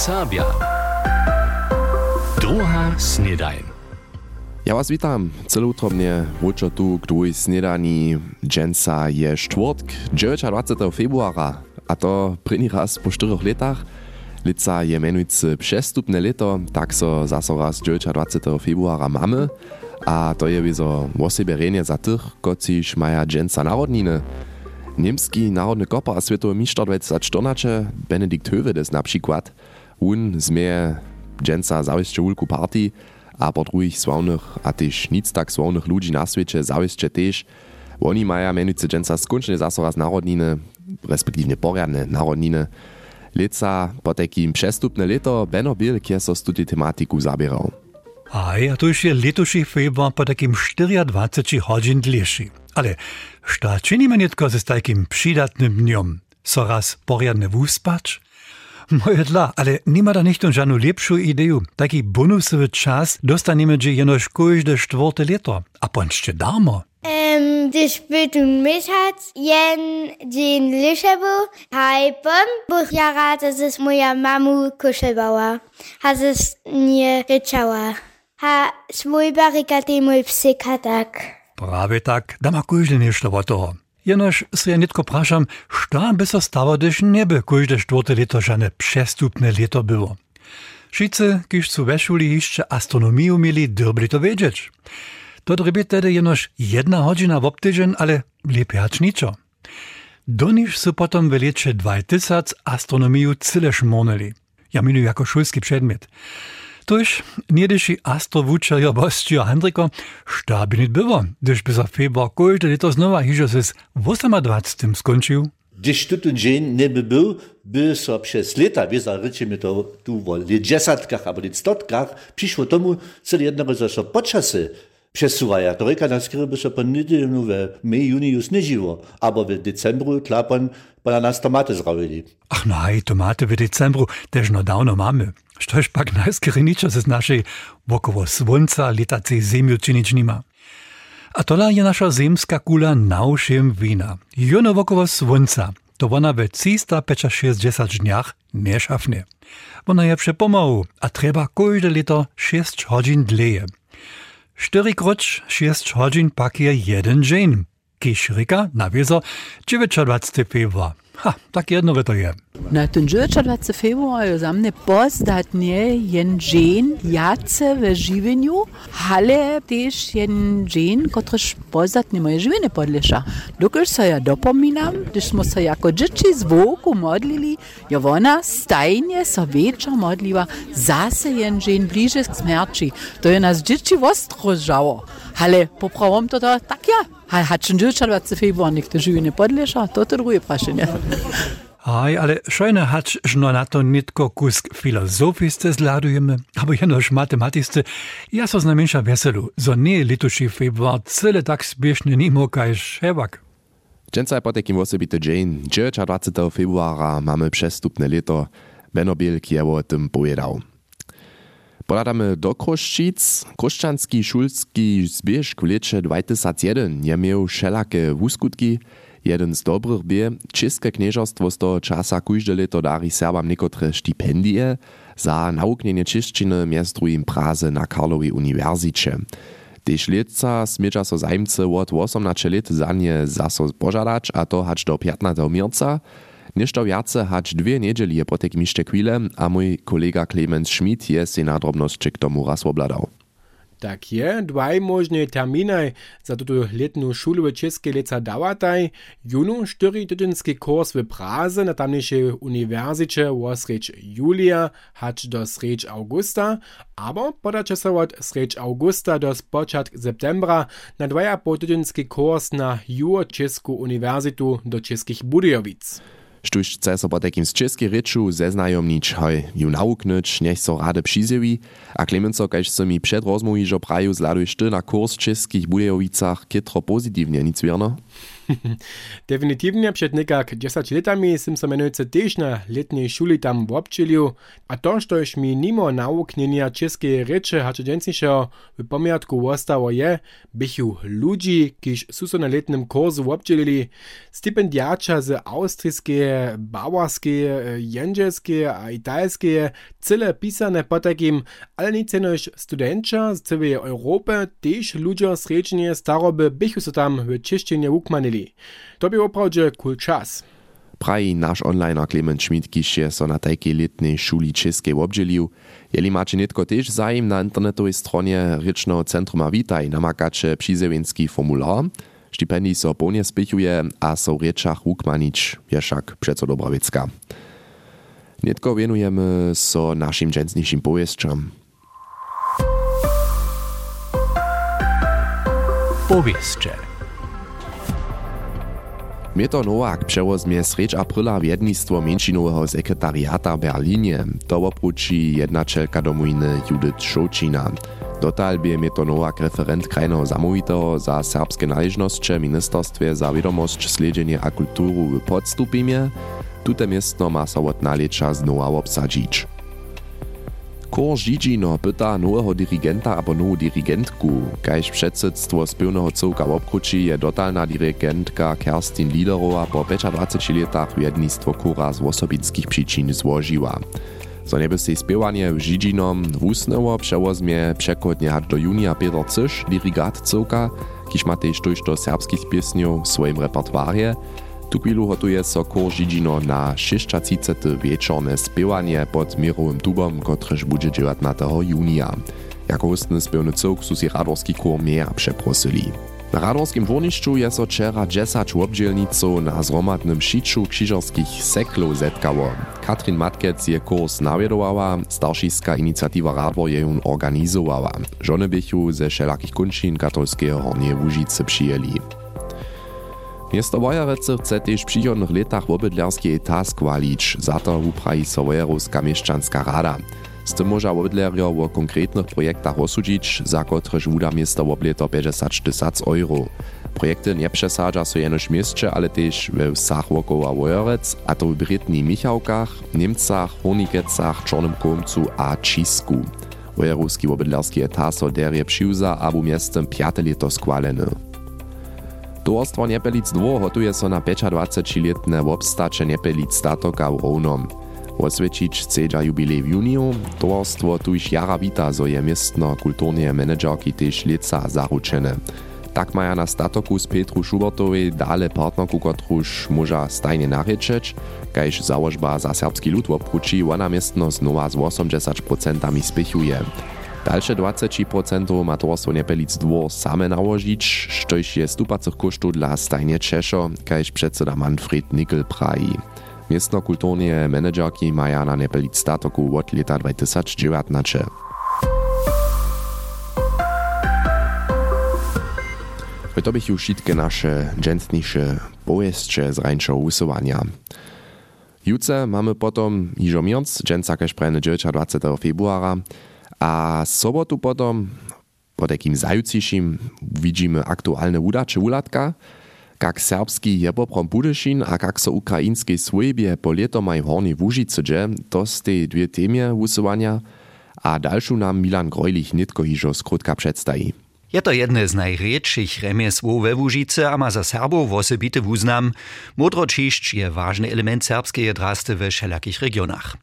Sabia. Druga. Ja was witam. Celoutro wrócę tu k snedani. Dżęca je czwartk, 29 februara, a to první raz po 4 latach. Lica je menujúce przestupne leto, tak so zaso raz 29 februara mamy, a to je wieso wosebie za tych, kociž maja dżęca narodniny. Niemski narodny kopar a światowy mistrz 2014 Benedikt Hövedes na on zmie dżęca zawisće wulku partii, a po drugich sławnych, a też nic tak sławnych ludzi na świecie zawisće też. Oni maja menujúce dżęca skończne zaso raz narodniny, respektívne poriadne narodniny. Leca po takim przestupne leto Benno Biel kieso studi tematiku zabierał. A ja to już je letošný februar po takim 24 hodin dlješi. Ale šta činíme netko ze takim przydatnym dniom? So raz poriadne wuspać? Moje dla, ale nima da nicht żadną lepszą ideę. Taki bonusowy czas dostaniemy gdzie jenoż każde czwarte leto. A ponście darmo. Ähm, das spielt und mich hat jen den Lischebo, Hypen, Buch Jara, das ist moja mamu Kuschelbauer. Has es nie ryczała. Ha swój barykady mój psyk tak. Prawie tak, da ma każdy nešto o toho. Jenoż se ja nitko prašam, šta by so stało, gdyż nie by każde czwarte leto żadne przestupne leto było. Wszyscy, kiż su we szuli jeszcze astronomię mieli, dobry to wiedzieć. To tedy jedna w obtydzień, ale lepiej hać niczo. Do nich su potom w lecie 2000 astronomię cyleż moneli. Ja miluję jako szulski przedmiot. Tož niedyši astrowučerjo Bostio Handriko, šta by nit było, gdyż by za februar każde leto znowa hižo se z 28 skończył. Gdyż tu ten dzień nie by był, by so przez lata, wie za ryczymy to tu w dziesiątkach albo stotkach, przyszło tomu cel jednego za so počasy przesuwają. To reka nas by so po niedzielu w maj, juni już nie żyło, albo w decembru tlapon po nas tomaty zrobili. Ach no hej, tomaty w decembru też no dawno mamy. Štož pak najskry ničo z našej wokoło słońca letacej ziemiu czynić nima. A tola je nasza zemska kula na ušiem wina. Jono wokoło słońca, to ona we 360 dniach nie szafnie. Ona je przepomału, a trzeba każde leto 6 godzin dleje. 4 kroć 6 godzin pak je jeden dzień. Kiš rika, nawiezo, 29 februar. Ha, tak jedno to je. Na ten 29 februar je za mne pozdatnie jen žen jace v živenju, ale tež jen žen, kotrež pozdatnie moje živine podleša. Dokaj se ja dopominam, když smo jako dzieci z voku modlili, je ona stajnie so večer modliva zase jen žen bliže k smrči. To je nas dzieci ostro žało. Ale popravom to tak ja. Ha, hat schon 29 februar niekto živine podleša, to to drugie prašenie. Aj, ale szojne hać, że na to nitko kusk filozofiste zladujemy, albo jenoż matematiste, ja so znamiensza weselu, zo nie lituši februar cyle tak spieszny nimo kaj szewak. Dżęca po takim osobity dzień, 29 februara mamy przestupne leto, Benno Biel kiewo o tym powiedział. Poladamy do Kroščic. Kroščanski šulski zbiežk v lecie 2001 nie miał wszelakie wuskutki, Jeden z dobrych bie, České knieżostwo z toho czasa kujde leto dari Serbam niekotre stipendie za nauknienie češčiny mjez drugim Praze na Karlowej Uniwersycie. Tež leca smieđa so zajmce od 18 let za nie zaso požadać, a to hać do 15. mirca. Nešto viace hać dwie niedzieli po takim jeszcze chwile, a mój kolega Clemens Schmidt je si na drobnosť k tomu raz obladał. Tak je, dwaj možne terminy za tuto letnú šulu v Českej leca dawataj. Junu štyri tydynski kurs w Praze na tamniejszej uniwersycie wo sreč Julia hać do sreč Augusta, aber podače se od sreč Augusta do początku septembra na dwaja tydynski kurs na Jur Česku uniwersytu do Českých Budějovic. Štuž chce so po takim z českej reču zeznajomnič, hoj, ju nauknąć, niech so rade przyzjewi, a Klemenco, kaž so mi przed rozmowy, że praju zladuješ ty na kurs w českých Budejowicach, kitro pozytywnie, nic wierno? Definitywnie przed niekak 10 latami sim se menujúce tiež na letnej šuli tam občilil a to, štož mi nimo nauknenia českej reče hače džencišeho v pomiatku ostalo je, bychu ludzi, kiž su so na letnym kurzu občilili, stipendiača z austrijskie, bawarskie, jędrzelskie a italskie, cyle pisane po takim, ale nic jenož studenča z całej Europy, też ludzie srečenie staroby bychu so tam w češtine ukmanili. To by oprawdzie cool czas. Praji nasz onliner Clement Schmidt, kiž je so na tajkej letnej šuli českej obdželił. Jeli macie netko też zajem na internetowej stronie Rycznego Centruma Witaj namakacie przyzewienski formular. Stipendii so plnie spichuje, a so w rečach ukmanić je však przeco dobra wiecka. Netko wienujemy so naszym dżęsniejszym powieszczom. Powieście. Mieto Nowak przewozmie sreč apryla wjednictwo mięczynowego sekretariata w Berlinie. To opróci jednaczelka domujny Judith Szocina. Dotal bie Mieto Nowak referent krajnego zamówitego za serbskie należności w Ministerstwie za wiadomość, sledzenie a kulturu w podstupimie. Tute miestno ma so od znowa obsadzić. Kor Židžino pyta nowego dirigenta abo nową dirigentku, kajž předsedstvo spěvného couka v obkruči je dotalna dirigentka Kerstin Liederova po 25 letach wjednictwo kura z osobickich przyczyn złożyła. Zo nieby sej spěwanie w Židžinom wusnęło przewozmie przekodnie aż do junia Peter Cysz, dirigat couka, kiż ma też do serbskich piesniów w swoim repertuarie, tu chwilu hotuje so kor Židžino na 630. wieczorne spiewanie pod mirowym tubom, kotreż będzie 19. junia. Jako hostny spiewny cyrk su si radorski kor mehr przeprosili. Na radorskim dwornišću je so wczera 10 obdzielniców na zromadnym šiczu krzyżerskich seklów zetkało. Katrin Matkec je kurs nawiedowała, starszyska inicjatywa Radwor je on organizowała. Żony bychu ze wszelakich kunčin katolskiego Hornie Łužice przyjęli. Miasto Wojarece chce też w przychodnych latach wobydlerski etat skłalić, za to uprawi so Wojarowska mieszczanska rada. Z tym może wobydlerjo o konkretnych projektach osudzić, za kotreż wuda miasto wobleto 50 tysac euro. Projekty nie przesadza so jenoż mieście, ale też we wsach wokoła Wojarec, a to w Brytni Michałkach, Niemcach, Hornikecach, Czornym Komcu a Czisku. Wojarowski wobydlerski etat so derje przyuza, a bu miestem piate leto skłaleny. Towarstwo Niepelic 2 hotuje so na 25-letne obstacze Niepelic statoka w Rovnom. Osvědčić chcedža jubilej v juniju, towarstwo tuž jara wita, zo je miestno kulturnie menedžerki tež leca zaručene. Tak maja na statoku z Petru Schubertowej dale partnerku, kotruž môža stajne narečeć, kajž założba za serbski lud obkruči, ona miestno znova z 80% spichuje. Dalsze 20% ma towarstwo Niepelic dwór same nałożyć, štož je stupacych kosztów dla stajnie Czeszo, kajż przedseda Manfred Nickel praji. Miestno kulturnie menedżerki maja na Niepelic statoku od lata 2019. To bych już wszystkie nasze dżętniejsze powieście z rańszego usuwania. Jutce mamy potom iżo miąc, kaž prajne 20. februara, A sobotu potom, po takým zajucíším, vidíme aktuálne udače ulatka, kak serbski je poprom Budešin a kak so ukrajinski svojbie po leto maj v Horni to z dve témie vusovania a dalšiu nám Milan Grojlich nitko hižo skrutka predstaví. Je to jedne z najriedších remiesłów we Łužice a ma za Serbów osobity wuznam. Modročišć je ważny element serbskiej drasty we wszelakich regionach.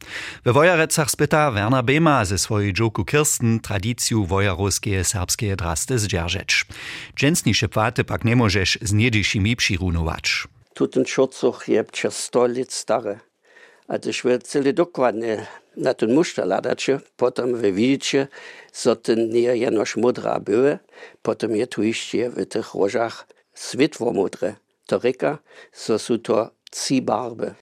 We Wojarecach spyta Werner Bema ze swojej dżoku Kirsten tradycju wojarowskie serbskie drasty zdzierżeć. Dżęsniejsze płaty pak nie możesz z niedyšimi přirunować. Tuten Schurzuch je przez 100 lat stare. Ich will cele dokładnie na ten muszta ladacie, potem wy widzicie, że ten nie jenoż mudra były, potem je tu jeszcze w tych rożach światło mudre. To reka, że są to trzy barwy.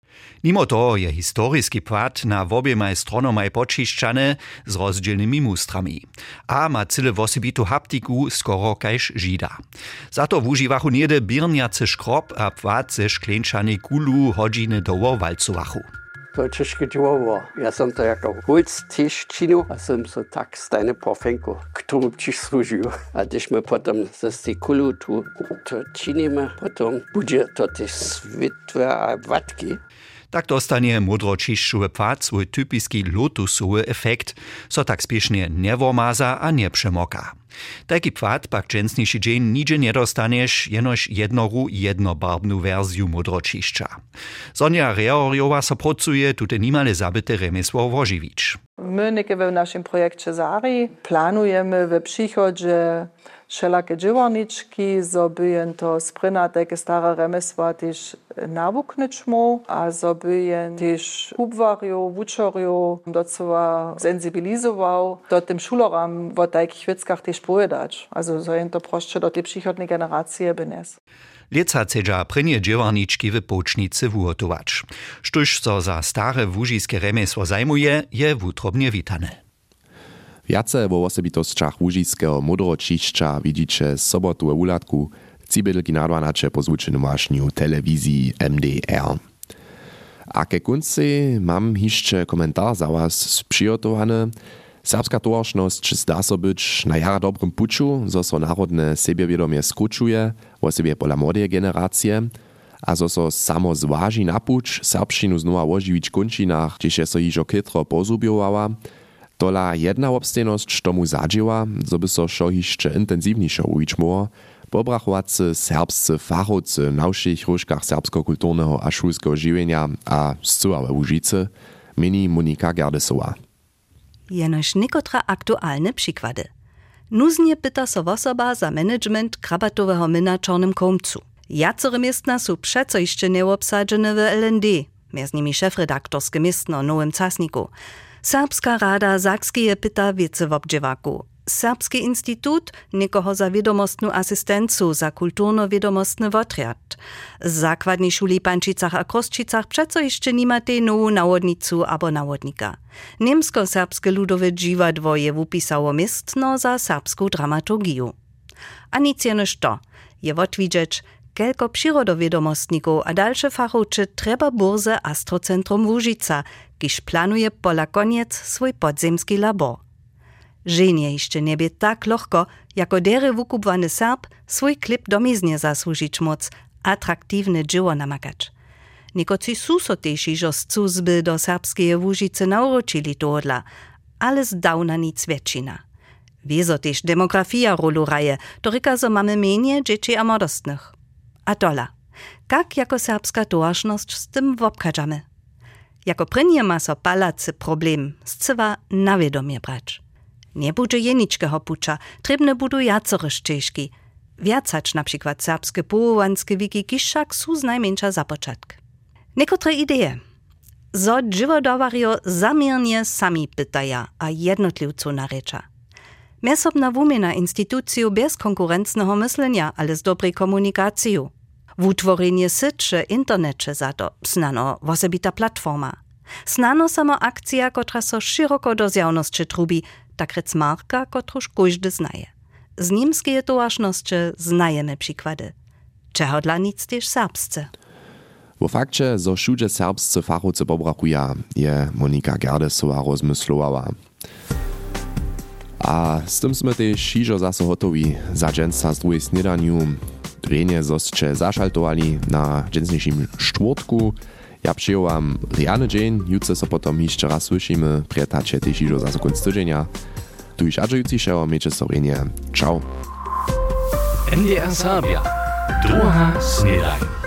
Mimo to je historiski płat na wobiemaj stronomaj počišćane z rozdzielnymi mustrami. A ma cyle wosibitu haptiku skoro kajż žida. Za to wuživachu niede birniacy škrob a płat ze szkleńczanej kulu hodziny doło walcowachu. Ciężkie dzieło. Ja sam to jako też czynił, a sam so tak stajny porfenku, którym ci służył. A gdyż my potem z tej kulu tu to czynimy, potem będzie to też światłe a. Tak dostanie mudročišću pfad svoj typiski lotusowy efekt, so tak spiesznie nie a nie przemoka. Taki pfad pak dżensniejszy dzień nigdzie nie dostaniesz, jenoż jednoru jednobarbnu wersju mudročišća. Sonja Reorjowa so pracuje tute nimale zabyte remesło woživić. My w naszym projekcie ZARI planujemy w przychodzie wszelakie dziewarniczki, zobyjen to spryna takie stare remesła też nawuknyczmu, a zobyjen też kubwariu, wuczoriu docela sensibilizował, do tym szuloram w takich wickach też powiedzieć. Also so to proszę do tej przychodnej generacji bynes. Lieca cedza prynie dziewarniczki w pocznicy wuotować. Sztuż co za stare wóżiskie remesło zajmuje, je wutrobnie witane. Viace wo osobitosťach łužiskeho modročišća widzicie sobotu w ulatku cibelki na 12 po zvučenom vášniu telewizji MDR. A ke konci mam jeszcze komentar za was przygotowany. Serbska towarszność zda so być na jara dobrym puczu, zo so narodne sebiewiadomie skručuje, o sobie pola młodej generacje, a zo so samo zważy na pucz, serbszczynu znowa oživić končinach, gdzie so jižo kytro pozubiowała, Tola jedna obstejnosć tomu zadźiła, zo by so šo hišće intensivnišo ujičmoło, pobrachovacy serbscy fachowcy na serbsko-kulturnego a szulskiego żywienia a zcuałe Łużycy, mini Monika Gerdesowa. Jenoż niekotra aktualne przykłady. Nuznie pyta so osoba za management krabatowego myna Czarnym Komcu. Jacore miestna są przeco jeszcze nie obsadzone w LND, między nimi szefredaktorskie miestno Nowym Casniku. Serbska rada Sakskie pyta wiece w obdziewaku. Serbski Instytut nikoho za wiadomostną asystencu za kulturno-wiadomostny wotriad. Zakładni szuli Pančicach a Krosčicach przeco jeszcze nima tej nową nawodnicu abo nawodnika. Niemsko-serbskie ludowe dziwadwo je wupisało miestno za serbską dramaturgię. A nic to, je wotwidzieć, kelko przyrodowiadomostników a dalsze fachowcze trzeba burze Astrocentrum Łużyca, kiż planuje pola koniec swój podzemski labor. Żenie jeszcze nie bie tak lochko, jako dery wukupwany Serb swój klip do miznie zasłużyć moc, atraktivne dzieło namakać. Niekoci su so też iżo z cuzby do serbskie Łużyce nauroczyli tohodla, ale z nic wieczina. Wieso też demografia rolu raje, to ryka, że mamy mniej dzieci a młodostnych. A dola, jak jako serbska towarzność z tym wobkadzamy? Jako prynie ma so problem, zcywa na wiadomie brać. Nie będzie jeniczkeho pucza, trebne budu jacore szczeżki. Wiacać na przykład serbskie połowanskie wiki, kiszak su z najmniejsza zapoczatk. Niekotre idee. Zo dziwodowario zamiernie sami pytaja, a jednotliwcu narecza. Mesobna wumina instytucju bez konkurencnego myślenia, ale z dobrej komunikacją. Wutworzenie syczy internecie za to znano wosebita platforma. Znano samo akcja, kotra so szeroko do zjawności trubi, tak rec marka, kotruż każdy znaje. Z niemskiej towarzności znajemy przykłady. Czego dla nic też serbscy. Wo fakcie, zo všude serbscy fachowcy pobrachuja, je Monika Gerdesowa rozmysłowała. A z tym sme też hižo zase hotowi za dženca z druhej. Renie zosće zašaltovali na dženstnejším štvrtku. Ja przyjąłam riany dzień, jutro so potom jeszcze raz słyszymy, przyjatacie też hižo zase konc tydzienia. Tu już adżujuci się, miejcie sobie Ciao. NDR Sabia. Druga snedaj.